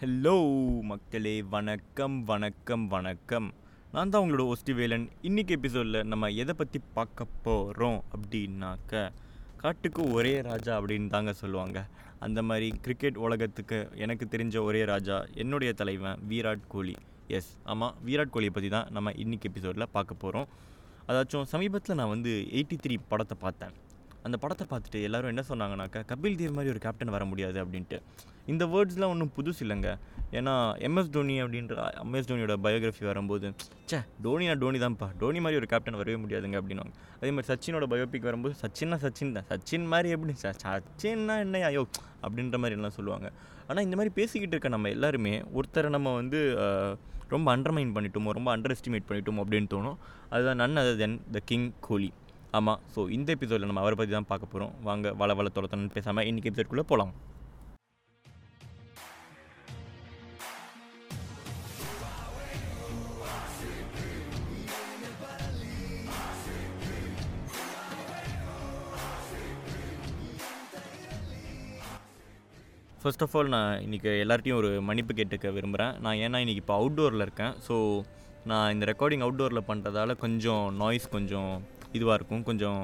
Hello மக்களே. வணக்கம் வணக்கம் வணக்கம். நான் தான் உங்களோட ஒஸ்டி வேலன். இன்னைக்கு எபிசோடில் நம்ம எதை பற்றி பார்க்க போகிறோம் அப்படின்னாக்க காட்டுக்கு ஒரே ராஜா அப்படின்னு தாங்க சொல்லுவாங்க. அந்த மாதிரி கிரிக்கெட் உலகத்துக்கு எனக்கு தெரிஞ்ச ஒரே ராஜா என்னுடைய தலைவன் விராட் கோலி. எஸ் ஆமாம் விராட் கோலியை பற்றி தான் நம்ம இன்னைக்கு எபிசோடில் பார்க்க போகிறோம் அதாச்சும் சமீபத்தில் நான் வந்து எயிட்டி த்ரீ படத்தை பார்த்தேன். அந்த படத்தை பார்த்துட்டு எல்லாரும் என்ன சொன்னாங்கனாக்கா கபில் தேவ் மாதிரி ஒரு கேப்டன் வர முடியாது அப்படின்ட்டு. இந்த வேர்ட்ஸ்லாம் ஒன்றும் புதுசு இல்லைங்க. ஏன்னா எம்எஸ் தோனி அப்படின்ற எம்எஸ் தோனியோட பயோகிராஃபி வரும்போது ச்சே டோனினா டோனி தான்ப்பா. டோனி மாதிரி ஒரு கேப்டன் வரவே முடியாதுங்க அப்படின்னாங்க அதே மாதிரி சச்சினோட பயோபிக் வரும்போது சச்சின்னா சச்சின் தான். சச்சின் மாதிரி எப்படி சச்சின்னா என்ன ஐயோ! அப்படின்ற மாதிரி எல்லாம் சொல்லுவாங்க. ஆனால் இந்த மாதிரி பேசிக்கிட்டு இருக்க நம்ம எல்லாருமே ஒருத்தரை நம்ம வந்து ரொம்ப அண்டர்மைன் பண்ணிட்டோமோ ரொம்ப அண்டர் எஸ்டிமேட் பண்ணிட்டோமோ அப்படின்னு தோணும். அதுதான் நன் அதர் தென் த கிங் கோலி. ஆமாம் ஸோ இந்த எபிசோடில் நம்ம அவரை பற்றி தான் பார்க்க போகிறோம் வாங்க வள வள தொலைத்தனு பேசாமல் இன்றைக்கி எபிசோட்குள்ளே போகலாம் ஃபர்ஸ்ட் ஆஃப் ஆல் நான் இன்றைக்கி எல்லார்ட்டையும் ஒரு மன்னிப்பு கேட்டுக்க விரும்புகிறேன் நான் ஏன்னா இன்றைக்கி இப்போ அவுட்டோரில் இருக்கேன். ஸோ நான் இந்த ரெக்கார்டிங் அவுட்டோரில் பண்ணுறதால கொஞ்சம் நாய்ஸ் கொஞ்சம் இதுவாக இருக்கும். கொஞ்சம்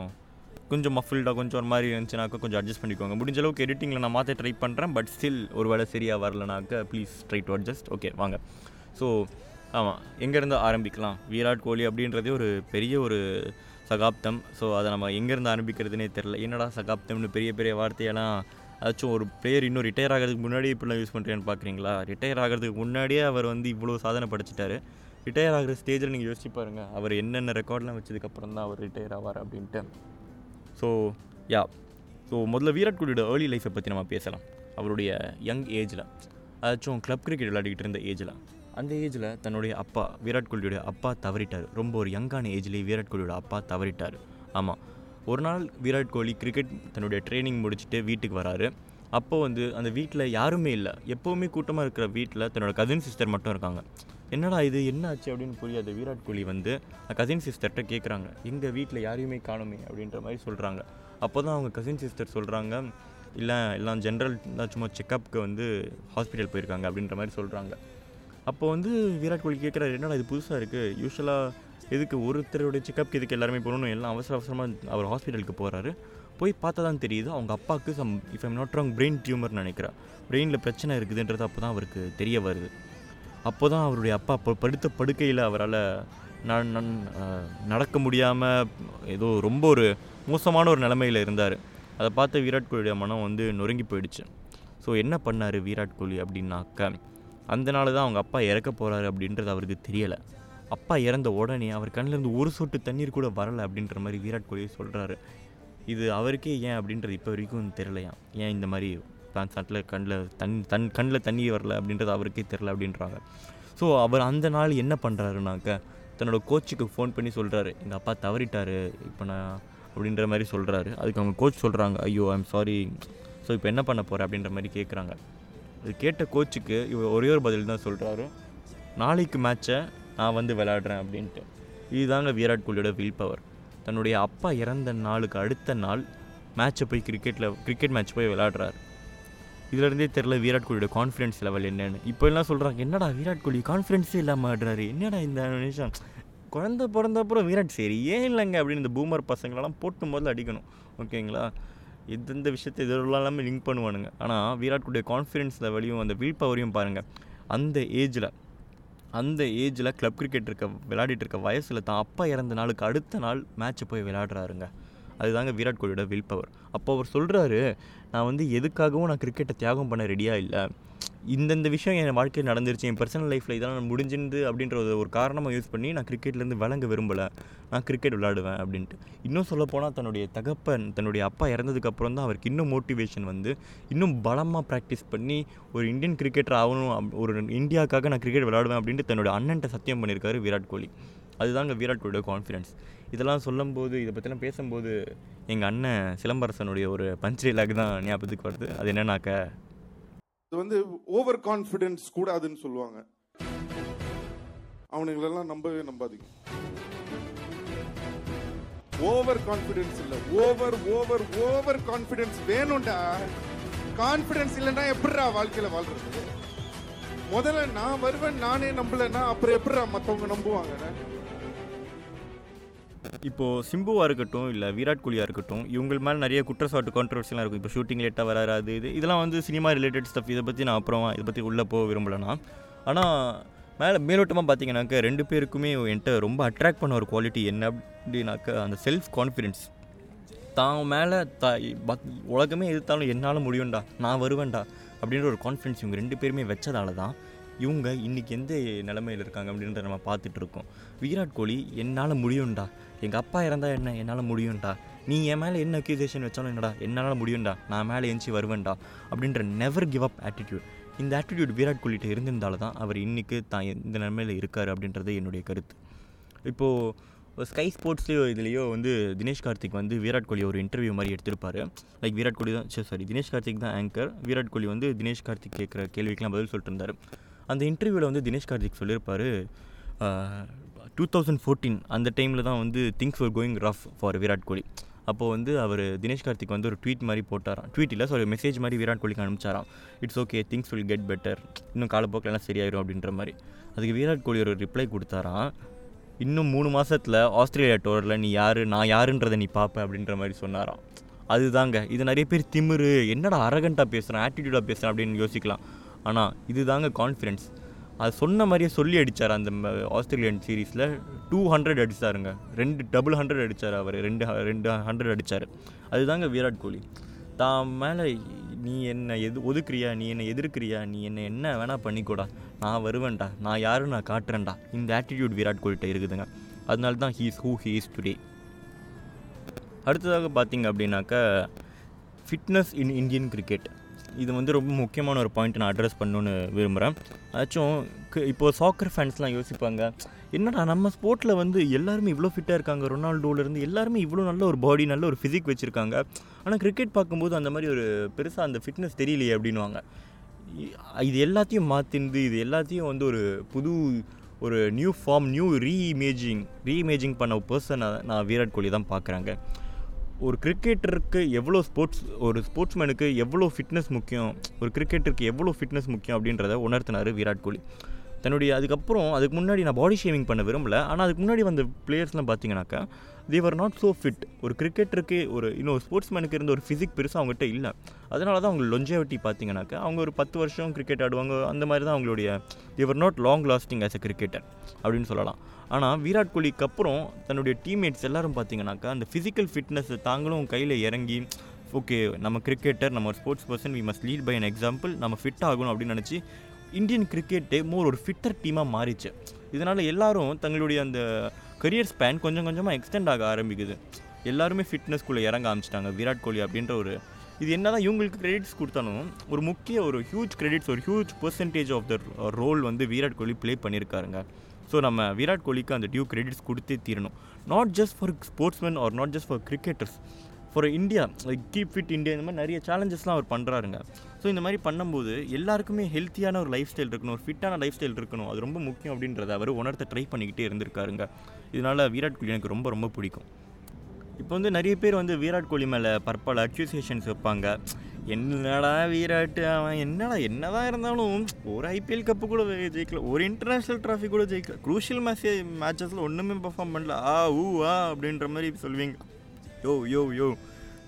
கொஞ்சம் மஃபில்டாக கொஞ்சம் ஒரு மாதிரி இருந்துச்சுனாக்கா கொஞ்சம் அட்ஜஸ்ட் பண்ணிக்கோங்க. முடிஞ்ச அளவுக்கு எடிட்டிங்கில் நான் மாற்ற ட்ரை பண்ணுறேன் பட் ஸ்டில் ஒரு வேளை சரியாக வரலனாக்கா please try to adjust okay வாங்க. ஸோ ஆமாம் எங்கேருந்து ஆரம்பிக்கலாம்? விராட் கோலி அப்படின்றதே ஒரு பெரிய ஒரு சகாப்தம். ஸோ அதை நம்ம எங்கேருந்து ஆரம்பிக்கிறதுனே தெரில என்னடா சகாப்தம்னு பெரிய பெரிய வார்த்தையெல்லாம் ஏதாச்சும் ஒரு பிளேயர் இன்னும் ரிட்டையர் ஆகிறதுக்கு முன்னாடி இப்படிலாம் யூஸ் பண்ணுறேன்னு பார்க்குறீங்களா ரிட்டையர் ஆகிறதுக்கு முன்னாடியே அவர் வந்து இவ்வளோ சாதனை படைச்சிட்டாரு. ரிட்டையர் ஆகிற ஸ்டேஜில் நீங்கள் யோசிச்சு பாருங்கள் அவர் என்னென்ன ரெக்கார்ட்லாம் வச்சதுக்கப்புறம் தான் அவர் ரிட்டையர் ஆவார் அப்படின்ட்டு. ஸோ யா ஸோ முதல்ல விராட் கோலியோட ஏர்லி லைஃப்பை பற்றி நம்ம பேசலாம். அவருடைய யங் ஏஜில் அதாச்சும் கிளப் கிரிக்கெட் விளையாடிக்கிட்டு இருந்த ஏஜில் அந்த ஏஜில் தன்னுடைய அப்பா விராட் கோலியோட அப்பா தவறிட்டார். ரொம்ப ஒரு யங்கான ஏஜ்லேயே விராட் கோலியோட அப்பா தவறிட்டார். ஆமாம் ஒரு நாள் விராட் கோலி கிரிக்கெட் தன்னுடைய ட்ரைனிங் முடிச்சுட்டு வீட்டுக்கு வராரு. அப்போ வந்து அந்த வீட்டில் யாருமே இல்லை. எப்போவுமே கூட்டமாக இருக்கிற வீட்டில் தன்னோட கசின் சிஸ்டர் மட்டும் இருக்காங்க. என்னடா இது என்ன ஆச்சு அப்படின்னு புரியாது விராட் கோலி வந்து கசின் சிஸ்டர்கிட்ட கேட்குறாங்க எங்கள் வீட்டில் யாரையுமே காணுமே அப்படின்ற மாதிரி சொல்கிறாங்க அப்போ தான் அவங்க கசின் சிஸ்டர் சொல்கிறாங்க இல்லை எல்லாம் ஜென்ரல் சும்மா செக்கப்புக்கு வந்து ஹாஸ்பிட்டல் போயிருக்காங்க அப்படின்ற மாதிரி சொல்கிறாங்க அப்போ வந்து விராட் கோலி கேட்குறாரு என்னடா இது புதுசாக இருக்குது யூஸ்வலாக எதுக்கு ஒருத்தருடைய செக்கப்க்கு இதுக்கு எல்லாருமே போகணும் எல்லாம் அவசர அவசரமாக அவர் ஹாஸ்பிட்டலுக்கு போகிறாரு போய் பார்த்தா தான் தெரியுது அவங்க அப்பாவுக்கு some if I'm not wrong brain tumour நினைக்கிறேன். பிரெயினில் பிரச்சனை இருக்குதுன்றது அப்போ தான் அவருக்கு தெரிய வருது. அப்போ தான் அவருடைய அப்பா ப- படுத்த படுக்கையில் அவரால் நான் நடக்க முடியாமல் ஏதோ ரொம்ப ஒரு மோசமான ஒரு நிலமையில் இருந்தார். அதை பார்த்து விராட் கோலியுடைய மனம் வந்து நொறுங்கி போயிடுச்சு. ஸோ என்ன பண்ணார் விராட் கோலி அப்படின்னாக்க அந்த நாள் தான் அவங்க அப்பா இறக்க போகிறாரு அப்படின்றது அவருக்கு தெரியலை. அப்பா இறந்த உடனே அவர் கண்ணிலேருந்து ஒரு சொட்டு தண்ணீர் கூட வரலை அப்படின்ற மாதிரி விராட் கோலி சொல்கிறாரு இது அவருக்கே ஏன் அப்படின்றது இப்போ வரைக்கும் தெரியலையா? ஏன் இந்த மாதிரி பேண்ட் கண்ணில் தண் தன் கண்ணில் தண்ணி வரல அப்படின்றது அவருக்கே தெரில அப்படின்றாங்க. ஸோ அவர் அந்த நாள் என்ன பண்ணுறாருனாக்க தன்னோட கோச்சுக்கு ஃபோன் பண்ணி சொல்கிறாரு எங்கள் அப்பா தவறிட்டாரு இப்போ நான் அப்படின்ற மாதிரி சொல்கிறாரு அதுக்கு அவங்க கோச் சொல்கிறாங்க ஐயோ ஐம் சாரி ஸோ இப்போ என்ன பண்ண போகிற அப்படின்ற மாதிரி கேட்குறாங்க அது கேட்ட கோச்சுக்கு இவர் ஒரே ஒரு பதில் தான் சொல்கிறாரு நாளைக்கு மேட்ச்சை நான் வந்து விளையாடுறேன் அப்படின்ட்டு. இதுதாங்க விராட் கோலியோட வில் பவர் தன்னுடைய அப்பா இறந்த நாளுக்கு அடுத்த நாள் மேட்ச்சை போய் கிரிக்கெட்டில் கிரிக்கெட் மேட்ச் போய் விளையாடுறாரு. இதுலேருந்தே தெரில விராட் கோலியோட கான்ஃபிடன்ஸ் லெவல் என்னன்னு. இப்போ எல்லாம் சொல்கிறாங்க என்னடா விராட் கோலி கான்ஃபிடன்ஸே இல்லாமல் ஆடுறாரு. என்னடா இந்த நிமிஷம்? குழந்த பிறந்த அப்புறம் விராட் சரி ஏன் இல்லைங்க? அப்படின்னு இந்த பூமர் பசங்களெல்லாம் போட்டு முதல்ல அடிக்கணும். ஓகேங்களா? எந்தெந்த விஷயத்தை இதெல்லாம் எல்லாமே லிங்க் பண்ணுவானுங்க. ஆனால் விராட் கோலியோட கான்ஃபிடன்ஸ் லெவலையும் அந்த வில் பவரையும் பாருங்கள் அந்த ஏஜில் அந்த ஏஜில் கிளப் கிரிக்கெட் இருக்க விளையாடிட்டு இருக்க வயசில் தான் அப்பா இறந்த நாளுக்கு அடுத்த நாள் மேட்ச்சை போய் விளையாடுறாருங்க. அதுதாங்க விராட் கோலியோட வில் பவர் அப்போ அவர் சொல்கிறாரு நான் வந்து எதுக்காகவும் நான் கிரிக்கெட்டை தியாகம் பண்ண ரெடியாக இல்லை. இந்தந்த விஷயம் என் வாழ்க்கையில் நடந்துருச்சு. என் பர்சனல் லைஃப்பில் இதெல்லாம் முடிஞ்சிருந்து அப்படின்ற ஒரு- காரணமாக யூஸ் பண்ணி நான் கிரிக்கெட்லேருந்து விளங்க விரும்பலை. நான் கிரிக்கெட் விளாடுவேன் அப்படின்ட்டு. இன்னும் சொல்லப்போனால் தன்னுடைய தகப்பன் தன்னுடைய அப்பா இறந்ததுக்கப்புறம் தான் அவருக்கு இன்னும் மோட்டிவேஷன் வந்து இன்னும் பலமாக ப்ராக்டிஸ் பண்ணி ஒரு இந்தியன் கிரிக்கெட்டர் ஆகணும் அப்- ஒரு இந்தியாவுக்காக நான் கிரிக்கெட் விளாடுவேன் அப்படின்ட்டு தன்னுடைய அண்ணன்ட்ட சத்தியம் பண்ணியிருக்காரு விராட் கோலி. அதுதாங்க விராட் கோலியோட கான்ஃபிடன்ஸ் இதெல்லாம் சொல்லும்போது இதை பற்றிலாம் பேசும்போது எங்கள் அண்ணன் சிலம்பரசனுடைய ஒரு பஞ்ச் டைலாக் தான் ஞாபகத்துக்கு வருது. அது என்னன்னாக்க இது வந்து ஓவர் கான்ஃபிடென்ஸ் கூடாதுன்னு சொல்லுவாங்க. அவனுங்களெல்லாம் நம்பவே நம்பாதீங்க. ஓவர் கான்ஃபிடென்ஸ் இல்ல. ஓவர் ஓவர் ஓவர் கான்ஃபிடென்ஸ் வேணும்டா. கான்ஃபிடென்ஸ் இல்லைன்னா எப்படிடா வாழ்க்கையில வாழ்றது? முதல்ல நான் வருவேன் நானே நம்பலன்னா அப்புறம் எப்படிரா மத்தவங்க நம்புவாங்க? இப்போது சிம்புவாக இருக்கட்டும் இல்லை விராட் கோலியாக இருக்கட்டும் இவங்க மேலே நிறைய குற்றச்சாட்டு கான்ட்ரவர்சிலாம் இருக்கும். இப்போ ஷூட்டிங் லேட்டாக வராது இது இதெல்லாம் வந்து சினிமா ரிலேட்டட் ஸ்டஃப் இதை பற்றி நான் அப்புறம் இதை பற்றி உள்ளே போக விரும்பலைனா ஆனால் மேலே மேலோட்டமாக பார்த்தீங்கன்னாக்க ரெண்டு பேருக்குமே என்கிட்ட ரொம்ப அட்ராக்ட் பண்ண ஒரு குவாலிட்டி என்ன அப்படின்னாக்க அந்த செல்ஃப் கான்ஃபிடென்ஸ் தான் மேலே த பத்- உலகமே எதிர்த்தாலும் என்னால் முடியும்டா நான் வருவேன்டா அப்படின்ற ஒரு கான்ஃபிடென்ஸ் இவங்க ரெண்டு பேருமே வச்சதால தான் இவங்க இன்றைக்கி எந்த நிலமையில் இருக்காங்க அப்படின்றத நம்ம பார்த்துட்ருக்கோம் விராட் கோலி என்னால் முடியும்டா எங்கள் அப்பா இறந்தால் என்ன? என்னால் முடியும்டா. நீ என் மேலே என்ன அக்யூசேஷன் வச்சாலும் என்னடா? என்னால் முடியும்டா. நான் மேலே எஞ்சி வருவேன்டா. அப்படின்ற நெவர் கிவ் அப் ஆட்டிடியூட் இந்த ஆட்டிடியூட் விராட் கோலிகிட்ட இருந்திருந்தால தான் அவர் இன்றைக்கி தான் இந்த நிலைமையில் இருக்கார் அப்படின்றது என்னுடைய கருத்து. இப்போது ஸ்கை ஸ்போர்ட்ஸ்லேயோ இதுலேயோ வந்து தினேஷ் கார்த்திக் வந்து விராட் கோலி ஒரு இன்டர்வியூ மாதிரி எடுத்திருப்பார். லைக் விராட் கோலி தான் சரி சாரி தினேஷ் கார்த்திக் தான் ஆங்கர் விராட் கோலி வந்து தினேஷ் கார்த்திக் கேட்குற கேள்விக்கெலாம் பதில் சொல்லிட்டு இருந்தார். அந்த இன்டர்வியூவில் வந்து தினேஷ் கார்த்திக் சொல்லியிருப்பார் டூ தௌசண்ட் ஃபோர்டீன் அந்த டைமில் தான் வந்து things were going rough for Virat Kohli அப்போது வந்து அவர் தினேஷ் கார்த்திக் வந்து ஒரு ட்வீட் மாதிரி போட்டாராம். ட்வீட் இல்லை சாரி மெசேஜ் மாதிரி விராட் கோலிக்கு அனுப்பிச்சாராம். It's okay things will get better இன்னும் காலப்போக்கில் எல்லாம் சரியாயிரும் அப்படின்ற மாதிரி. அதுக்கு விராட் கோலி ஒரு ரிப்ளை கொடுத்தாராம். இன்னும் மூணு மாதத்தில் ஆஸ்திரேலியா டோரில் நீ யார் நான் யாருன்றதை நீ பார்ப்ப அப்படின்ற மாதிரி சொன்னாராம். அதுதாங்க இது நிறைய பேர் திமிரு என்னடா அரகண்ட்டாக பேசுகிறேன் ஆட்டிடியூடாக பேசுகிறேன் அப்படின்னு யோசிக்கலாம். ஆனால் இதுதாங்க கான்ஃபிடென்ஸ் அது சொன்ன மாதிரியே சொல்லி அடித்தார் அந்த ஆஸ்திரேலியன் சீரீஸில் டூ ஹண்ட்ரட் அடிச்சாருங்க. ரெண்டு டபுள் ஹண்ட்ரட் அடித்தார் அவர். ரெண்டு ரெண்டு ஹண்ட்ரட் அடித்தார் அதுதாங்க விராட் கோலி. தான் மேலே நீ என்னை எது ஒதுக்குறியா? நீ என்னை எதிர்க்கிறியா? நீ என்னை என்ன வேணால் பண்ணிக்கூடா. நான் வருவேன்டா. நான் யாரும் நான் காட்டுறேன்டா. இந்த ஆட்டிடியூட் விராட் கோலிகிட்ட இருக்குதுங்க. அதனால தான் he's who he is today அடுத்ததாக பார்த்தீங்க அப்படின்னாக்கா ஃபிட்னஸ் இன் இந்தியன் கிரிக்கெட் இது வந்து ரொம்ப முக்கியமான ஒரு பாயிண்ட் நான் அட்ரஸ் பண்ணணுன்னு விரும்புகிறேன் ஆச்சும் இப்போது சாக்கர் ஃபேன்ஸ்லாம் யோசிப்பாங்க என்னடா நம்ம ஸ்போர்ட்டில் வந்து எல்லாருமே இவ்வளோ ஃபிட்டாக இருக்காங்க. ரொனால்டோலேருந்து எல்லாருமே இவ்வளோ நல்ல ஒரு பாடி நல்ல ஒரு ஃபிசிக் வச்சுருக்காங்க. ஆனால் கிரிக்கெட் பார்க்கும்போது அந்த மாதிரி ஒரு பெருசாக அந்த ஃபிட்னஸ் தெரியலையே அப்படின்வாங்க இ- இது எல்லாத்தையும் மாற்றிந்து இது எல்லாத்தையும் வந்து ஒரு புது ஒரு new form new reimagining reimagining பண்ண பர்சனை நான் விராட் கோலி தான் பார்க்குறாங்க. ஒரு கிரிக்கெட்டருக்கு எவ்வளோ ஸ்போர்ட்ஸ் ஒரு ஸ்போர்ட்ஸ்மேனுக்கு எவ்வளோ ஃபிட்னஸ் முக்கியம்? ஒரு கிரிக்கெட்டருக்கு எவ்வளோ ஃபிட்னஸ் முக்கியம் அப்படின்றத உணர்த்தினார் விராட் கோலி. தன்னுடைய அதுக்கப்புறம் அதுக்கு முன்னாடி நான் பாடி ஷேவிங் பண்ண விரும்பல. ஆனால் அதுக்கு முன்னாடி வந்த பிளேயர்ஸ்லாம் பார்த்தீங்கன்னாக்கா தேவர் நாட் ஸோ ஃபிட் ஒரு கிரிக்கெட்டருக்கு ஒரு இன்னொரு ஸ்போர்ட்ஸ்மேனுக்கு இருந்த ஒரு ஃபிசிக் பெருசாக அவங்ககிட்ட இல்லை. அதனால தான் அவங்க லொஞ்சேவிட்டி பார்த்தீங்கன்னாக்கா அவங்க ஒரு பத்து வருஷம் கிரிக்கெட் ஆடுவாங்க அந்த மாதிரி தான் அவங்களுடைய they were not long lasting as a cricketer அப்படின்னு சொல்லலாம். ஆனால் விராட் கோலிக்கு அப்புறம் தன்னுடைய டீம்மேட்ஸ் எல்லாரும் பார்த்தீங்கன்னாக்கா அந்த ஃபிசிக்கல் ஃபிட்னஸ்ஸை தாங்களும் கையில் இறங்கி ஓகே நம்ம கிரிக்கெட்டர் நம்ம ஒரு sports person we must lead by an example நம்ம ஃபிட் ஆகணும் அப்படின்னு நினச்சி இந்தியன் கிரிக்கெட்டே மோர் ஒரு ஃபிட்டர் டீமாக மாறிச்சு. இதனால் எல்லாரும் தங்களுடைய அந்த கரியர் ஸ்பேன் கொஞ்சம் கொஞ்சமாக எக்ஸ்டெண்ட் ஆக ஆரம்பிக்குது. எல்லாருமே ஃபிட்னஸ்குள்ளே இறங்க ஆரம்பிச்சிட்டாங்க. விராட் கோலி அப்படின்ற ஒரு இது என்ன தான் இவங்களுக்கு கிரெடிட்ஸ் கொடுத்தாலும் ஒரு முக்கிய ஒரு ஹியூஜ் கிரெடிட்ஸ் ஒரு huge percentage of the role வந்து விராட் கோலி ப்ளே பண்ணியிருக்காருங்க ஸோ நம்ம விராட் கோலிக்கு அந்த டியூ கிரெடிட்ஸ் கொடுத்தே தீரணும். Not just for sportsman or not just for cricketers for India like keep fit India இந்த மாதிரி நிறைய சேலஞ்சஸ்லாம் அவர் பண்ணுறாருங்க ஸோ இந்த மாதிரி பண்ணும்போது எல்லாருக்குமே ஹெல்த்தியான ஒரு லைஃப் ஸ்டைல் இருக்கணும் ஒரு ஃபிட்டான லைஃப் ஸ்டைல் இருக்கணும். அது ரொம்ப முக்கியம் அப்படின்றத அவர் உணர்த்த ட்ரை பண்ணிக்கிட்டே இருந்திருக்காருங்க. இதனால் விராட் கோலி எனக்கு ரொம்ப ரொம்ப பிடிக்கும். இப்போ வந்து நிறைய பேர் வந்து விராட் கோலி மேலே பற்பல அக்யூசியேஷன்ஸ் வைப்பாங்க. என்னடா விராட்டு அவன்? என்னடா என்னதான் இருந்தாலும் ஒரு ஐபிஎல் கப்பு கூட ஜெயிக்கல ஒரு இன்டர்நேஷ்னல் ட்ராஃபி கூட ஜெயிக்கல குரூஷியல் மேட்ச் மேட்சஸில் ஒன்றுமே பர்ஃபார்ம் பண்ணல. ஆ ஊ ஆ அப்படின்ற மாதிரி சொல்லுவீங்க. யோ யோ யோ.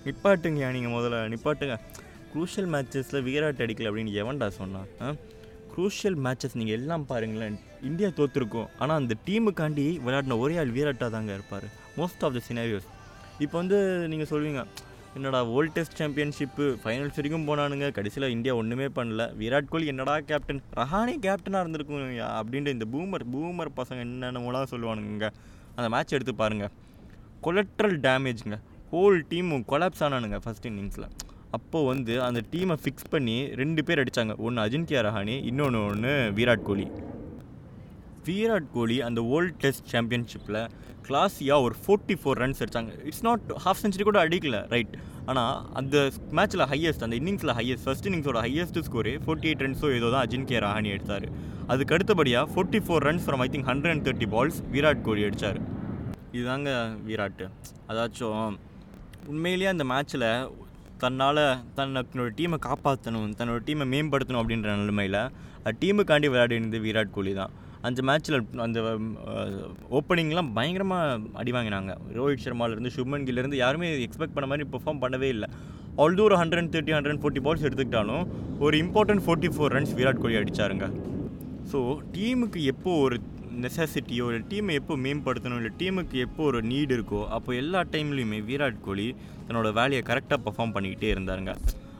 நிப்பாட்டுங்கயா நீங்கள் முதல்ல நிப்பாட்டுங்க. குரூஷியல் மேட்சஸில் விராட் அடிக்கல அப்படின்னு எவன்டா சொன்னான் ஆ? குரூஷியல் மேட்சஸ் நீங்கள் எல்லாம் பாருங்களேன் இந்தியா தோற்றுருக்கும் ஆனால் அந்த டீமுக்காண்டி விளையாடின ஒரே ஆள் வீராட்டாக தாங்க இருப்பார். மோஸ்ட் ஆஃப் த சினாரியோஸ் இப்போ வந்து நீங்கள் சொல்லுவீங்க என்னடா வேர்ல்ட் டெஸ்ட் சாம்பியன்ஷிப்பு ஃபைனல்ஸ் வரைக்கும் போனானுங்க கடைசியில் இந்தியா ஒன்றுமே பண்ணல. விராட் கோலி என்னடா கேப்டன் ரஹானே கேப்டனாக இருந்திருக்கும் அப்படின்ட்டு இந்த பூமர் பூமர் பசங்க என்னென்னமோலாம் சொல்லுவானுங்க அந்த மேட்ச் எடுத்து பாருங்கள் கொலட்ரல் டேமேஜுங்க ஹோல் டீமும் கொலாப்ஸ் ஆனானுங்க ஃபஸ்ட் இன்னிங்ஸில் அப்போது வந்து அந்த டீமை ஃபிக்ஸ் பண்ணி ரெண்டு பேர் அடித்தாங்க ஒன்று அஜின்கியா ரஹானி இன்னொன்று ஒன்று விராட் கோலி. விராட் கோலி அந்த வேர்ல்ட் டெஸ்ட் சாம்பியன்ஷிப்பில் கிளாஸியாக ஒரு ஃபோர்ட்டி ஃபோர் ரன்ஸ் அடிச்சாங்க. இட்ஸ் நாட் ஹாஃப் செஞ்சுரி கூட அடிக்கல ரைட் ஆனால் அந்த மேட்ச்சில் ஹையஸ்ட் அந்த இன்னிங்ஸில் ஹையஸ்ட் ஃபஸ்ட் இன்னிங்ஸோட ஹையஸ்ட் ஸ்கோரே ஃபோர்ட்டி எயிட் ரன்ஸோ ஏதோ தான் அஜின்கியா ரஹானி எடுத்தார் அதுக்கு அடுத்தபடியாக forty four runs from I think hundred and thirty balls Virat Kohli அடித்தார் இதுதாங்க விராட்டு. அதாச்சும் உண்மையிலேயே அந்த மேட்ச்சில் தன்னால் தன்னோட டீமை காப்பாற்றணும் தன்னோட டீமை மேம்படுத்தணும் அப்படின்ற நிலைமையில் டீமுக்காண்டி விளையாடினது விராட் கோலி தான். அந்த மேட்ச்சில் அந்த ஓப்பனிங்லாம் பயங்கரமாக அடி வாங்கினாங்க. ரோஹித் சர்மாலேருந்து சுப்மன் கில்லேருந்து யாருமே எக்ஸ்பெக்ட் பண்ண மாதிரி பெர்ஃபார்ம் பண்ணவே இல்லை. ஆல்தோ ஒரு hundred thirty hundred forty balls எடுத்துக்கிட்டாலும் ஒரு important forty four runs Virat Kohli அடித்தாருங்க so டீமுக்கு எப்போது ஒரு நெசசிட்டியோ இல்லை டீமை எப்போ மேம்படுத்தணும் இல்லை டீமுக்கு எப்போ ஒரு நீடு இருக்கோ அப்போ எல்லா டைம்லேயுமே விராட் கோலி தன்னோட வேலையை கரெக்டாக பர்ஃபார்ம் பண்ணிக்கிட்டே இருந்தாருங்க.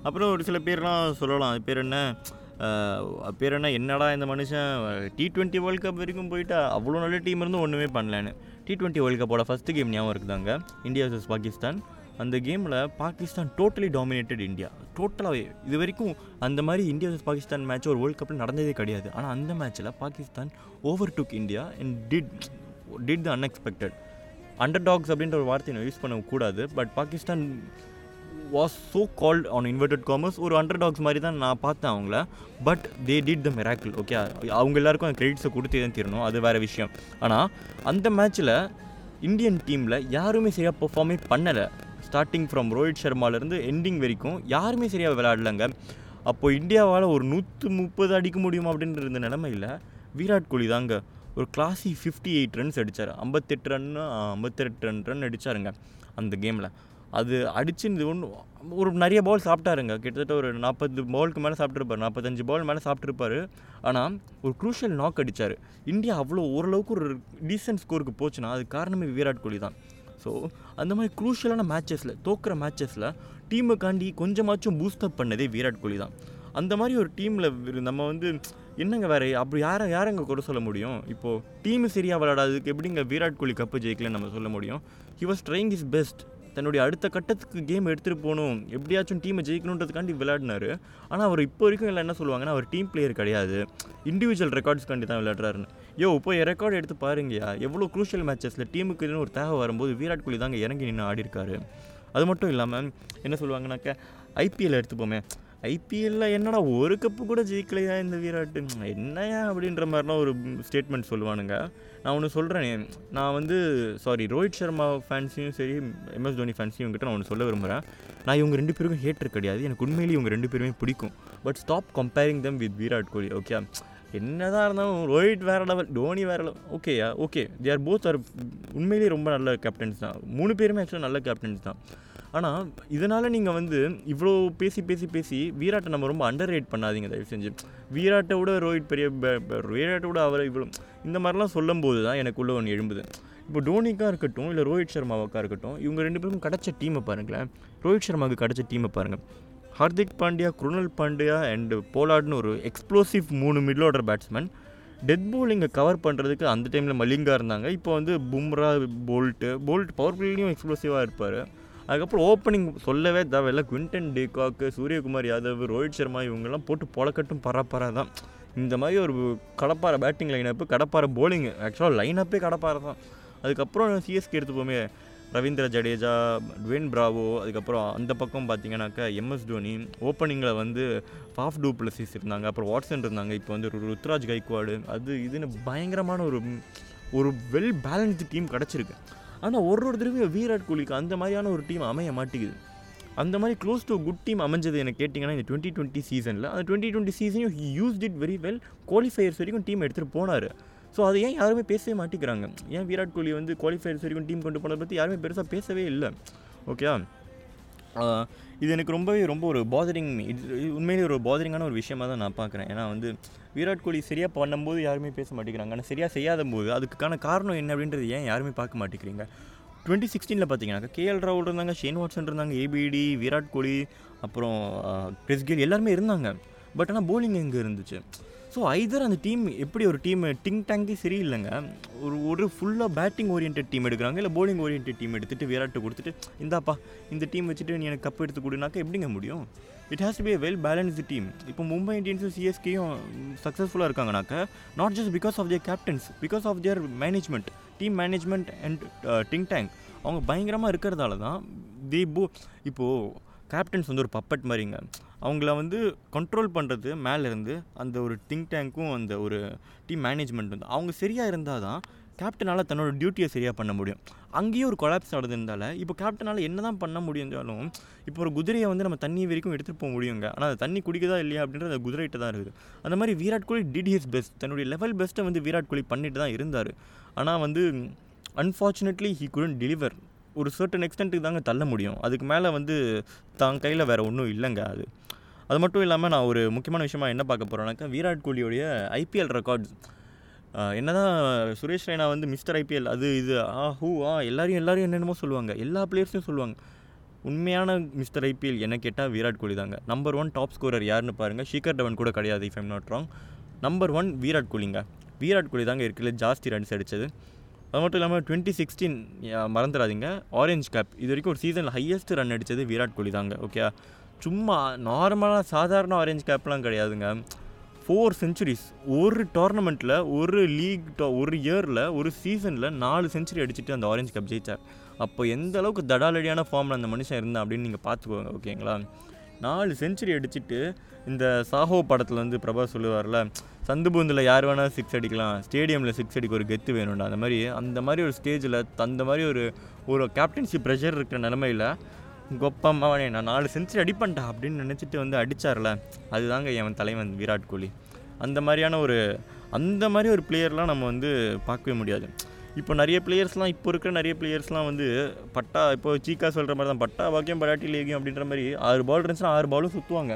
அப்புறம் ஒரு சில பேர்லாம் சொல்லலாம் அது பேர் என்ன? பேர் என்ன? என்னடா இந்த மனுஷன்? டி ட்வெண்ட்டி வேர்ல்ட் கப் வரைக்கும் போயிட்டா அவ்வளோ நல்ல டீம் இருந்தும் ஒன்றுமே பண்ணலான்னு. டி ட்வெண்ட்டி வேர்ல்ட் கப்போட ஃபஸ்ட்டு கேம் ஞாபகம் இருக்குதாங்க? India versus Pakistan. அந்த கேமில் பாகிஸ்தான் டோட்டலி டாமினேட்டட் இந்தியா. டோட்டலாகவே இது வரைக்கும் அந்த மாதிரி இந்தியா வர்ஸ் பாகிஸ்தான் மேட்ச் ஒரு வேர்ல்ட் கப்பில் நடந்ததே கிடையாது. ஆனால் அந்த மேட்ச்சில் Pakistan over took India and did did the unexpected underdogs அப்படின்ற ஒரு வார்த்தையை யூஸ் பண்ணக்கூடாது. But Pakistan was so called on inverted commas ஒரு அண்டர் டாக்ஸ் மாதிரி தான் நான் பார்த்தேன் அவங்கள. But they did the miracle okay அவங்க எல்லாருக்கும் அந்த கிரெடிட்ஸை கொடுத்தே தான் தீரணும். அது வேறு விஷயம். ஆனால் அந்த மேட்ச்சில் இந்தியன் டீமில் யாருமே சரியாக பெர்ஃபார்மே பண்ணலை. ஸ்டார்டிங் ஃப்ரம் ரோஹித் சர்மாலேருந்து எண்டிங் வரைக்கும் யாருமே சரியாக விளையாடலங்க. அப்போது இந்தியாவால் ஒரு நூற்று முப்பது அடிக்க முடியுமா அப்படின்ற இருந்த நிலமையில் விராட் கோலி தாங்க ஒரு கிளாஸி ஃபிஃப்டி எயிட் ரன்ஸ் அடித்தார் ஐம்பத்தெட்டு ரன் ஐம்பத்தெட்டு ரன் ரன் அடித்தாருங்க அந்த கேமில் அது அடிச்சுன்னு ஒன்று ஒரு நிறைய பால் சாப்பிட்டாருங்க. கிட்டத்தட்ட ஒரு நாற்பது பாலுக்கு மேலே சாப்பிட்ருப்பார் நாற்பத்தஞ்சு பால் மேலே சாப்பிட்ருப்பாரு ஆனால் ஒரு க்ரூஷியல் நாக் அடித்தார் இந்தியா அவ்வளோ ஓரளவுக்கு ஒரு டீசென்ட் ஸ்கோருக்கு போச்சுன்னா அது காரணமே விராட் கோலி தான். ஸோ அந்த மாதிரி க்ரூஷியலான மேட்சஸில் தோக்குற மேட்சஸில் டீமுக்காண்டி கொஞ்சமாச்சும் பூஸ்டப் பண்ணதே விராட் கோலி தான். அந்த மாதிரி ஒரு டீமில் நம்ம வந்து என்னங்க வேறு அப்படி யாரை யாரங்க குறை சொல்ல முடியும்? இப்போது டீம் சரியாக விளையாடாததுக்கு எப்படிங்க விராட் கோலி கப்பு ஜெயிக்கலன்னு நம்ம சொல்ல முடியும்? He was trying is best தன்னுடைய அடுத்த கட்டத்துக்கு கேம் எடுத்துகிட்டு போகணும். எப்படியாச்சும் டீமை ஜெயிக்கணுன்றதுக்காண்டி விளையாடினார். ஆனால் அவர் இப்போ வரைக்கும் எல்லாம் என்ன சொல்லுவாங்கன்னா அவர் டீம் பிளேயர் கிடையாது. இண்டிவிஜுவல் ரெக்கார்ட்ஸ்க்காண்டி தான் விளையாடுறாருன்னு. யோ இப்போ ரெக்கார்டு எடுத்து பாருங்கயா எவ்வளோ குரூஷியல் மேட்சஸில் டீமுக்குன்னு ஒரு தேவை வரும்போது விராட் கோலி தாங்க இறங்கி நின்று ஆடிருக்காரு அது மட்டும் இல்லாமல் என்ன சொல்லுவாங்கனாக்கா ஐபிஎல் எடுத்துப்போமே. ஐபிஎல்லில் என்னடா ஒரு கப்பு கூட ஜெயிக்கலையா இந்த விராட்டு? என்னையா அப்படின்ற மாதிரிலாம் ஒரு ஸ்டேட்மெண்ட் சொல்லுவானுங்க. நான் ஒன்று சொல்கிறேன் நான் வந்து சாரி ரோஹித் சர்மா ஃபேன்ஸையும் சரி எம்எஸ் தோனி ஃபேன்ஸையும் இவங்ககிட்ட நான் ஒன்று சொல்ல விரும்புகிறேன் நான் இவங்க ரெண்டு பேருக்கும் ஹேட்டர் கிடையாது. எனக்கு உண்மையிலேயே இவங்க ரெண்டு பேருமே பிடிக்கும். But stop comparing them with Virat Kohli okay என்னதான் இருந்தாலும் ரோஹித் வேறு லெவல் தோனி வேற லெவல் ஓகேயா okay they are both are உண்மையிலேயே ரொம்ப நல்ல கேப்டன்ஸ் தான். மூணு பேருமே ஆக்சுவலாக நல்ல கேப்டன்ஸ் தான். ஆனால் இதனால் நீங்கள் வந்து இவ்வளோ பேசி பேசி பேசி வீராட்டை நம்ம ரொம்ப அண்டர் ரேட் பண்ணாதீங்க தயவு செஞ்சு வீராட்டை விட ரோஹித் பெரிய வீராட்டை விட அவர் இவ்வளோ இந்த மாதிரிலாம் சொல்லும்போது தான் எனக்குள்ளே ஒன்று எழும்புது. இப்போ டோனிக்காக இருக்கட்டும் இல்லை ரோஹித் சர்மாவுக்காக இருக்கட்டும் இவங்க ரெண்டு பேரும் கிடைச்ச டீமை பாருங்களேன். ரோஹித் சர்மாவுக்கு கிடைச்ச டீமை பாருங்கள் ஹார்திக் பாண்டியா குருணல் பாண்டியா அண்டு போலாட்னு ஒரு எக்ஸ்ப்ளோசிவ் மூணு மிடில் ஆர்டர் பேட்ஸ்மேன் டெத் போலிங்கை கவர் பண்ணுறதுக்கு அந்த டைமில் மலிங்கா இருந்தாங்க. இப்போ வந்து பும்ரா போல்ட்டு போல்ட் பவர் பிளேலையும் எக்ஸ்ப்ளோசிவாக இருப்பார். அதுக்கப்புறம் ஓப்பனிங் சொல்லவே தேவையில்ல. Quinton de Kock Suryakumar Yadav Rohit Sharma இவங்கெல்லாம் போட்டு பொழக்கட்டும் பரப்பரை தான். இந்த மாதிரி ஒரு கடப்பார பேட்டிங் லைனப்பு கடப்பார போலிங்கு ஆக்சுவலாக லைனப்பே கடப்பார தான். அதுக்கப்புறம் சிஎஸ்கே எடுத்துப்போமே. ரவீந்திர ஜடேஜா டுவேன் பிராவோ அதுக்கப்புறம் அந்த பக்கம் பார்த்தீங்கன்னாக்கா எம்எஸ் தோனி ஓப்பனிங்கில் வந்து ஃபாஃப் டூ பிளஸிஸ் இருந்தாங்க. அப்புறம் வாட்ஸன் இருந்தாங்க. இப்போ வந்து ஒரு ருத்ராஜ் கைக்வாடு அது இதுன்னு பயங்கரமான ஒரு ஒரு வெல் பேலன்ஸ்டு டீம் கிடச்சிருக்கு. ஆனால் ஒரு ஒரு தடவையும் விராட் கோலிக்கு அந்த மாதிரியான ஒரு டீம் அமைய மாட்டேங்குது. அந்த மாதிரி க்ளோஸ் டு குட் டீம் அமைஞ்சது எனக்கு கேட்டிங்கன்னா இந்த டுவெண்ட்டி டுவெண்ட்டி சீசனில் அந்த twenty twenty சீசனையும் he use it very well qualifiers வரைக்கும் டீம் எடுத்துகிட்டு போனார். ஸோ அதை ஏன் யாருமே பேசவே மாட்டேங்கிறாங்க? ஏன் விராட் கோலி வந்து குவாலிஃபயர்ஸ் வரைக்கும் டீம் கொண்டு போனதை பற்றி யாருமே பெருசாக பேசவே இல்லை. ஓகே இது எனக்கு ரொம்பவே ரொம்ப ஒரு பாதரிங் இது உண்மையிலேயே ஒரு பாதரிங்கான ஒரு விஷயமா தான் நான் பார்க்குறேன். ஏன்னா வந்து விராட் கோலி சரியாக பண்ணும்போது யாருமே பேச மாட்டேங்கிறாங்க. ஆனால் சரியாக செய்யாத போது அதுக்கான காரணம் என்ன அப்படின்றது ஏன் யாருமே பார்க்க மாட்டேங்கிறீங்க? டுவெண்ட்டி சிக்ஸ்டீனில் பார்த்தீங்கன்னா கேஎல் ராகுல் இருந்தாங்க ஷேன் வாட்ஸன் இருந்தாங்க ஏபிடி விராட் கோலி அப்புறம் கிறிஸ் கெயில் எல்லாருமே இருந்தாங்க. பட் ஆனால் போலிங் எங்கே இருந்துச்சு? ஸோ ஐதர் அந்த டீம் எப்படி ஒரு டீம் டிங் டேங்கே சரியில்லைங்க. ஒரு ஒரு ஃபுல்லாக பேட்டிங் ஓரியன்ட் டீம் எடுக்கிறாங்க இல்லை போலிங் ஓரியன்ட் டீம் எடுத்துகிட்டு விராட்டு கொடுத்துட்டு இந்தாப்பா இந்த டீம் வச்சுட்டு நீ எனக்கு கப் எடுத்து கொடுனாக்கா எப்படிங்க முடியும்? It has to be well balanced team இப்போ மும்பை இந்தியன்ஸும் சிஎஸ்கேயும் சக்ஸஸ்ஃபுல்லாக இருக்காங்கனாக்கா not just because of their captains because of their management team management and think tank அவங்க பயங்கரமாக இருக்கிறதால தான் தி போ இப்போது கேப்டன்ஸ் வந்து ஒரு பப்பட் மாதிரிங்க. அவங்கள வந்து கண்ட்ரோல் பண்ணுறது மேலேருந்து அந்த ஒரு திங்க் டேங்க்கும் அந்த ஒரு டீம் மேனேஜ்மெண்ட் வந்து அவங்க சரியாக இருந்தால் தான் கேப்டனால் தன்னோட டியூட்டியை சரியாக பண்ண முடியும். அங்கேயும் ஒரு கொலாப்ஸ் நடந்திருந்தால இப்போ கேப்டனால் என்ன தான் பண்ண முடியும்னாலும் இப்போ ஒரு குதிரையை வந்து நம்ம தண்ணி வரைக்கும் எடுத்துகிட்டு போக முடியுங்க. ஆனால் அது தண்ணி குடிக்குதா இல்லையா அப்படின்றது அந்த குதிரைகிட்ட தான் இருக்குது. அந்த மாதிரி Virat Kohli did his best தன்னுடைய லெவல் பெஸ்ட்டை வந்து விராட் கோலி பண்ணிட்டு தான் இருந்தார். ஆனால் வந்து அன்ஃபார்ச்சுனேட்லி ஹீ குடன் டெலிவர் ஒரு சர்டன் எக்ஸ்டென்ட்டுக்கு தாங்க தள்ள முடியும். அதுக்கு மேலே வந்து தான் கையில் வேறு ஒன்றும் இல்லைங்க அது. அது மட்டும் இல்லாமல் நான் ஒரு முக்கியமான விஷயமா என்ன பார்க்க போகிறேன்னாக்கா விராட் கோலியோடைய ஐபிஎல் ரெக்கார்ட்ஸ் என்னதான் சுரேஷ் ரெய்னா வந்து மிஸ்டர் ஐபிஎல் அது இது ஆ ஹூ ஆ எல்லாரையும் எல்லாரையும் என்னென்னமோ சொல்லுவாங்க. எல்லா பிளேயர்ஸையும் சொல்லுவாங்க. உண்மையான மிஸ்டர் ஐபிஎல் என்ன கேட்டால் விராட் கோலி தாங்க. நம்பர் ஒன் டாப் ஸ்கோரர் யாருன்னு பாருங்கள் ஷீக்கர் டவன் கூட கிடையாது if I'm not wrong number one Virat கோலிங்க. Virat Kohli தாங்க இருக்குல்ல ஜாஸ்தி ரன்ஸ் அடித்தது அது மட்டும் இல்லாமல் டுவெண்ட்டி சிக்ஸ்டீன் மறந்துடாதீங்க. ஆரஞ்ச் கேப் இது வரைக்கும் ஒரு சீசனில் ஹையஸ்ட் ரன் அடித்தது விராட் கோலி தாங்க ஓகே சும்மா நார்மலாக சாதாரண ஆரஞ்ச் கேப்லாம் கிடையாதுங்க. ஃபோர் செஞ்சுரிஸ் ஒரு டோர்னமெண்ட்டில் ஒரு லீக் ஒரு இயரில் ஒரு சீசனில் நாலு செஞ்சுரி அடிச்சுட்டு அந்த ஆரஞ்ச் கப் ஜெயித்தார் அப்போ எந்த அளவுக்கு தடாலடியான ஃபார்மில் அந்த மனுஷன் இருந்தான் அப்படின்னு நீங்கள் பார்த்துக்கோங்க ஓகேங்களா நாலு செஞ்சுரி அடிச்சுட்டு இந்த சாஹோ படத்தில் வந்து பிரபா சொல்லுவார்ல சந்து பூந்தில் யார் வேணால் சிக்ஸ் அடிக்கலாம் ஸ்டேடியமில் சிக்ஸ் அடிக்க ஒரு கெத்து வேணும்டா. அந்த மாதிரி அந்த மாதிரி ஒரு ஸ்டேஜில் அந்த மாதிரி ஒரு ஒரு கேப்டன்சி ப்ரெஷர் இருக்கிற நிலமையில் கொப்பம்மாவனே நான் நாலு செஞ்சுரி அடிப்பண்டா அப்படின்னு நினச்சிட்டு வந்து அடித்தார்ல அதுதாங்க என் தலைவன் விராட் கோலி. அந்த மாதிரியான ஒரு அந்த மாதிரி ஒரு பிளேயர்லாம் நம்ம வந்து பார்க்கவே முடியாது. இப்போ நிறைய பிளேயர்ஸ்லாம் இப்போ இருக்கிற நிறைய பிளேயர்ஸ்லாம் வந்து பட்டா இப்போ சீக்கா சொல்கிற மாதிரி தான் பட்டா வாக்கியம் படாட்டி லேகியம் அப்படின்ற மாதிரி ஆறு பால் இருந்துச்சுன்னா ஆறு பாலும் சுற்றுவாங்க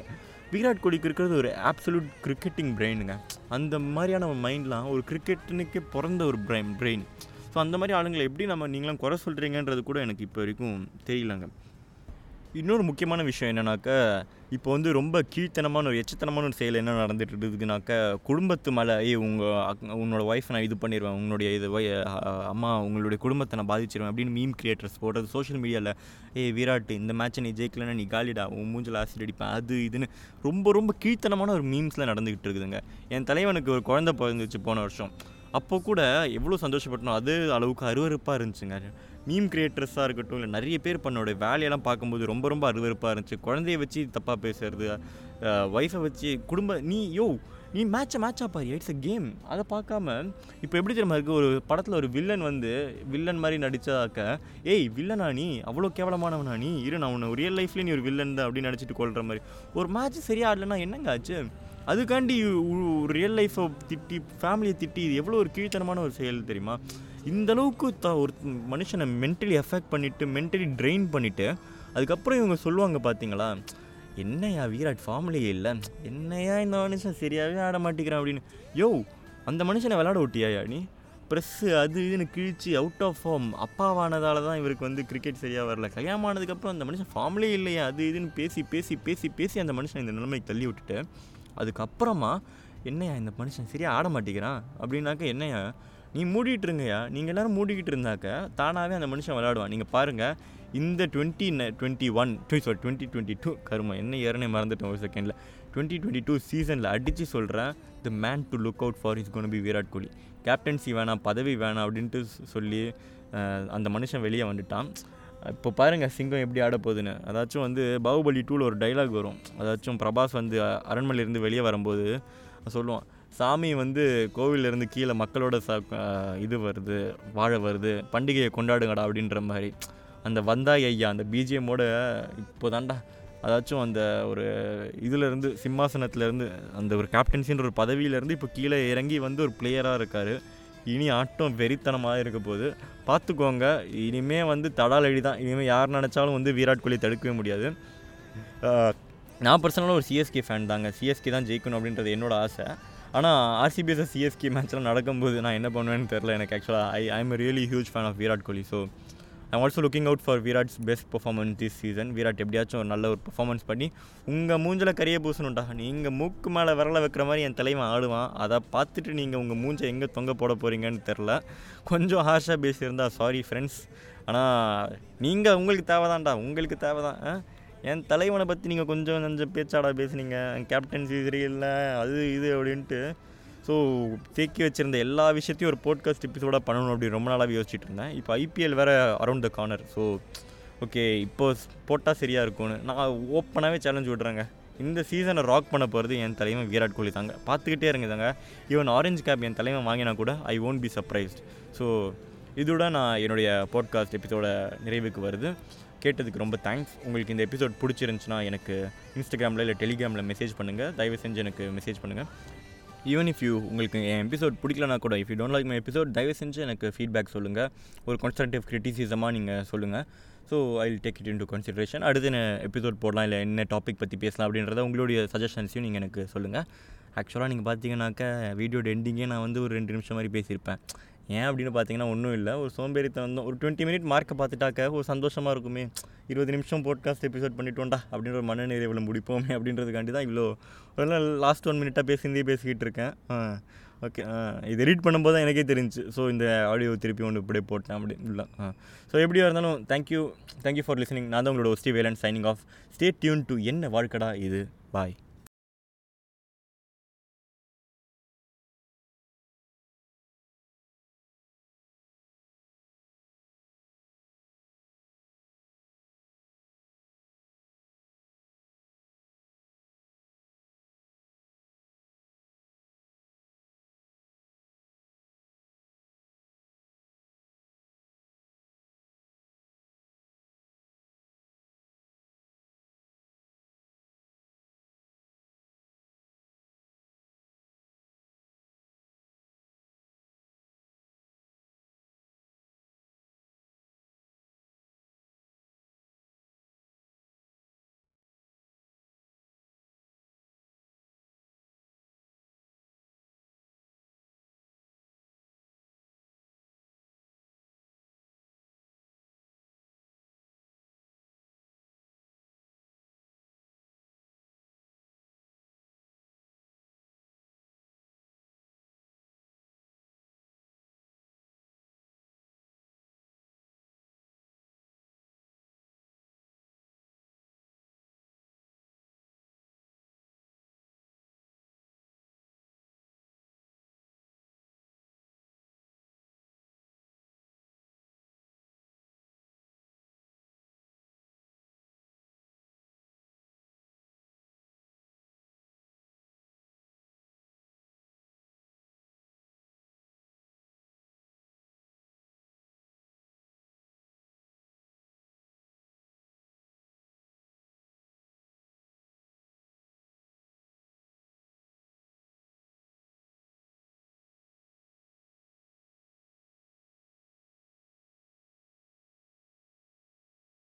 விராட் கோலிக்கு இருக்கிறது ஒரு ஆப்சலூட் கிரிக்கெட்டிங் பிரெயினுங்க அந்த மாதிரியான மைண்ட்லாம் ஒரு கிரிக்கெட்டுனுக்கே பிறந்த ஒரு பிரெயின் பிரெயின் ஸோ அந்த மாதிரி ஆளுங்களை எப்படி நம்ம நீங்களாம் குறை சொல்கிறீங்கன்றது கூட எனக்கு இப்போ வரைக்கும் தெரியலங்க. இன்னொரு முக்கியமான விஷயம் என்னன்னாக்கா இப்போ வந்து ரொம்ப கீழ்த்தனமான ஒரு எச்சத்தனமான ஒரு செயல் என்ன நடந்துட்டு இருக்குதுனாக்கா குடும்பத்து மேலே ஏய் உங்கள் உன்னோட ஒய்ஃப் நான் இது பண்ணிடுவேன் உங்களுடைய இது ஒய் அம்மா உங்களுடைய குடும்பத்தை நான் பாதிச்சிருவேன் அப்படின்னு மீம் கிரியேட்டர்ஸ் போடுறது சோஷியல் மீடியாவில் ஏய் விராட் இந்த மேட்ச்சை நீ ஜெயிக்கலன்னா நீ காலிடா உன் மூஞ்சில் ஆசிட் அடிப்பேன் அது இதுன்னு ரொம்ப ரொம்ப கீழ்த்தனமான ஒரு மீம்ஸில் நடந்துக்கிட்டு இருக்குதுங்க. என் தலைவனுக்கு ஒரு குழந்தை பிறந்துச்சு போன வருஷம். அப்போ கூட எவ்வளோ சந்தோஷப்பட்டனோ அது அளவுக்கு அருவருப்பாக இருந்துச்சுங்க. மீம் கிரியேட்டர்ஸாக இருக்கட்டும் இல்லை நிறைய பேர் பண்ணோட வேலையெல்லாம் பார்க்கும்போது ரொம்ப ரொம்ப அருவருப்பாக இருந்துச்சு. குழந்தைய வச்சு தப்பாக பேசுறது ஒய்ஃபை வச்சு குடும்ப நீ யோ நீ மேட்சை மேட்சாக பாரு இட்ஸ் அ கேம் அதை பார்க்காம இப்போ எப்படி தெரியுமா இருக்குது ஒரு படத்தில் ஒரு வில்லன் வந்து வில்லன் மாதிரி நடித்ததாக்க ஏய் வில்லனா நீ? அவ்வளோ கேவலமானவனா நீ? இரு நான் உன்னை ரியல் லைஃப்லேயே நீ ஒரு வில்லன் தான் அப்படின்னு நினச்சிட்டு கொள்கிற மாதிரி. ஒரு மேட்ச் சரியாக ஆடலைன்னா என்னங்க ஆச்சு? அதுக்காண்டி ரியல் லைஃப்பை திட்டி ஃபேமிலியை திட்டி இது எவ்வளோ ஒரு கீழ்த்தனமான ஒரு செயல் தெரியுமா? இந்தளவுக்கு த ஒரு மனுஷனை மென்டலி எஃபெக்ட் பண்ணிவிட்டு மென்டலி ட்ரெயின் பண்ணிவிட்டு அதுக்கப்புறம் இவங்க சொல்லுவாங்க பார்த்தீங்களா என்னையா விராட் ஃபார்ம்லேயே இல்லை. என்னையா இந்த மனுஷன் சரியாகவே ஆட மாட்டேங்கிறான் அப்படின்னு. யோ அந்த மனுஷனை விளையாட யா நீ? ப்ரெஸ்ஸு அது இதுன்னு கிழிச்சு அவுட் ஆஃப் ஃபார்ம் அப்பாவானதால தான் இவருக்கு வந்து கிரிக்கெட் சரியாக வரல. கல்யாணம் ஆனதுக்கப்புறம் அந்த மனுஷன் ஃபார்ம்லேயே இல்லையா? அது இதுன்னு பேசி பேசி பேசி பேசி அந்த மனுஷன் இந்த நிலைமைக்கு தள்ளி விட்டுட்டு அதுக்கப்புறமா என்னையா இந்த மனுஷன் சரியாக ஆட மாட்டேங்கிறான்? அப்படின்னாக்க என்னையா நீ மூடிட்டு இருங்கய்யா. நீங்கள் எல்லோரும் மூடிக்கிட்டு இருந்தாக்க தானாகவே அந்த மனுஷன் விளையாடுவான். நீங்கள் பாருங்கள் இந்த twenty twenty one sorry twenty twenty two கருமா என்ன ஏறனே மறந்துட்டேன் ஒரு செகண்டில் டுவெண்ட்டி டுவெண்ட்டி டூ சீசனில் அடித்து சொல்கிறேன் the man to look out for is gonna be Virat Kohli captaincy வேணாம் பதவி வேணாம் அப்படின்ட்டு சொல்லி அந்த மனுஷன் வெளியே வந்துட்டான். இப்போ பாருங்கள் சிங்கம் எப்படி ஆட போகுதுன்னு அதாச்சும் வந்து பாகுபலி டூவில் ஒரு டைலாக் வரும். அதாச்சும் பிரபாஸ் வந்து அரண்மனையிலேருந்து வெளியே வரும்போது சொல்லுவான் சாமி வந்து கோவிலேருந்து கீழே மக்களோட ச இது வருது வாழ வருது பண்டிகையை கொண்டாடுங்கடா அப்படின்ற மாதிரி. அந்த வந்தாய் ஐயா அந்த பிஜிஎம்மோட இப்போ தாண்டா அதாச்சும் அந்த ஒரு இதிலேருந்து சிம்மாசனத்துலேருந்து அந்த ஒரு கேப்டன்சின்ற ஒரு பதவியிலேருந்து இப்போ கீழே இறங்கி வந்து ஒரு பிளேயராக இருக்கார். இனி ஆட்டம் வெறித்தனமாக இருக்க போது பார்த்துக்கோங்க இனிமேல் வந்து தடாலடி தான். இனிமேல் யார் நினச்சாலும் வந்து விராட் கோலி தடுக்கவே முடியாது. நான் பர்சனலாக ஒரு சிஎஸ்கே ஃபேன் தாங்க. சிஎஸ்கே தான் ஜெயிக்கணும் அப்படின்றது என்னோட ஆசை. ஆனால் ஆர்சிபிஎஸ் சிஎஸ்கே மேட்ச்லாம் நடக்கும்போது நான் என்ன பண்ணுவேன்னு தெரில எனக்கு ஆக்சுவலாக I I am really huge fan of Virat Kohli so I'm also looking out for Virat's best performance this season Virat எப்படியாச்சும் ஒரு நல்ல ஒரு பர்ஃபார்மன்ஸ் பண்ணி உங்கள் மூஞ்சில் கரிய நீ நீங்கள் மூக்கு மேலே விரல வைக்கிற மாதிரி என் தலைவன் ஆடுவான். அதை பார்த்துட்டு நீங்கள் உங்கள் மூஞ்சை எங்கே தொங்க போட போகிறீங்கன்னு தெரில கொஞ்சம் ஹார்ஷாக பேசியிருந்தா சாரி ஃப்ரெண்ட்ஸ் ஆனால் நீங்கள் உங்களுக்கு தேவைதான்டா உங்களுக்கு தேவை தான் என் தலைவனை பற்றி நீங்கள் கொஞ்சம் கொஞ்சம் பேச்சாடா பேசுனீங்க. கேப்டன்சி சரியில்லை. அது இது அப்படின்ட்டு ஸோ தேக்கி வச்சுருந்த எல்லா விஷயத்தையும் ஒரு போட்காஸ்ட் எபிசோடாக பண்ணணும் அப்படி ரொம்ப நாளாக யோசிச்சுட்டு இருந்தேன். இப்போ ஐபிஎல் வேறு around the corner so okay இப்போ போட்டால் சரியாக இருக்கும்னு. நான் ஓப்பனாகவே சேலஞ்ச் விட்றேங்க. இந்த சீசனை ராக் பண்ண போகிறது என் தலைவன் விராட் கோலி தாங்க. பார்த்துக்கிட்டே இருங்க தாங்க ஈவன் ஆரஞ்சு கேப் என் தலைவன் வாங்கினா கூட I won't be surprised so இதோட நான் என்னுடைய பாட்காஸ்ட் எபிசோட நிறைவுக்கு வருது. கேட்டதுக்கு ரொம்ப தேங்க்ஸ் உங்களுக்கு இந்த எபிசோட் பிடிச்சிருந்துச்சுன்னா எனக்கு இன்ஸ்டாகிராமில் இல்லை டெலிகிராமில் மெசேஜ் பண்ணுங்கள் தயவு செஞ்சு எனக்கு மெசேஜ் பண்ணுங்கள் ஈவன் இஃப் யூ உங்களுக்கு என் எபிசோட் பிடிக்கலனா கூட if you don't like my episode தயவு செஞ்சு எனக்கு ஃபீட்பேக் சொல்லுங்கள் ஒரு கன்ஸ்ட்ரக்டிவ் கிரிட்டிசிசமாக நீங்கள் சொல்லுங்கள் so I will take it into consideration அடுத்து என்ன எபிசோட் போடலாம் இல்லை என்ன டாபிக் பற்றி பேசலாம் அப்படின்றத உங்களுடைய சஜஷன்ஸையும் நீங்கள் எனக்கு சொல்லுங்கள் ஆக்சுவலாக நீங்கள் பார்த்தீங்கன்னாக்கா வீடியோட எண்டிங்கே நான் வந்து ஒரு ரெண்டு நிமிஷம் மாதிரி பேசியிருப்பேன். ஏன் அப்படின்னு பார்த்தீங்கன்னா ஒன்றும் இல்லை. ஒரு சோம்பேறித்தனம் தான் ஒரு டுவெண்ட்டி மினிட் மார்க்கை பார்த்துட்டாக்க ஒரு சந்தோஷமாக இருக்குமே. இருபது நிமிஷம் போட்காஸ்ட் எபிசோட் பண்ணிட்டோம்டா அப்படின்ற ஒரு மனநிறைவில் முடிப்போமே அப்படின்றதுக்காண்டி தான் இவ்வளோ ஒரு லாஸ்ட் ஒன் மினிட்டாக பேசியிருந்தே பேசிக்கிட்டு இருக்கேன். ஓகே இது ரீட் பண்ணும்போது தான் எனக்கே தெரிஞ்சு. ஸோ இந்த ஆடியோ திருப்பி ஒன்று இப்படியே போட்டேன் அப்படி இல்லை. ஸோ எப்படியா இருந்தாலும் தேங்க்யூ தேங்க்யூ ஃபார் லிசனிங் நான் தான் உங்களோட ஒஸ்டி Velan signing off stay tuned to என்ன வாழ்க்கடா இது? பாய்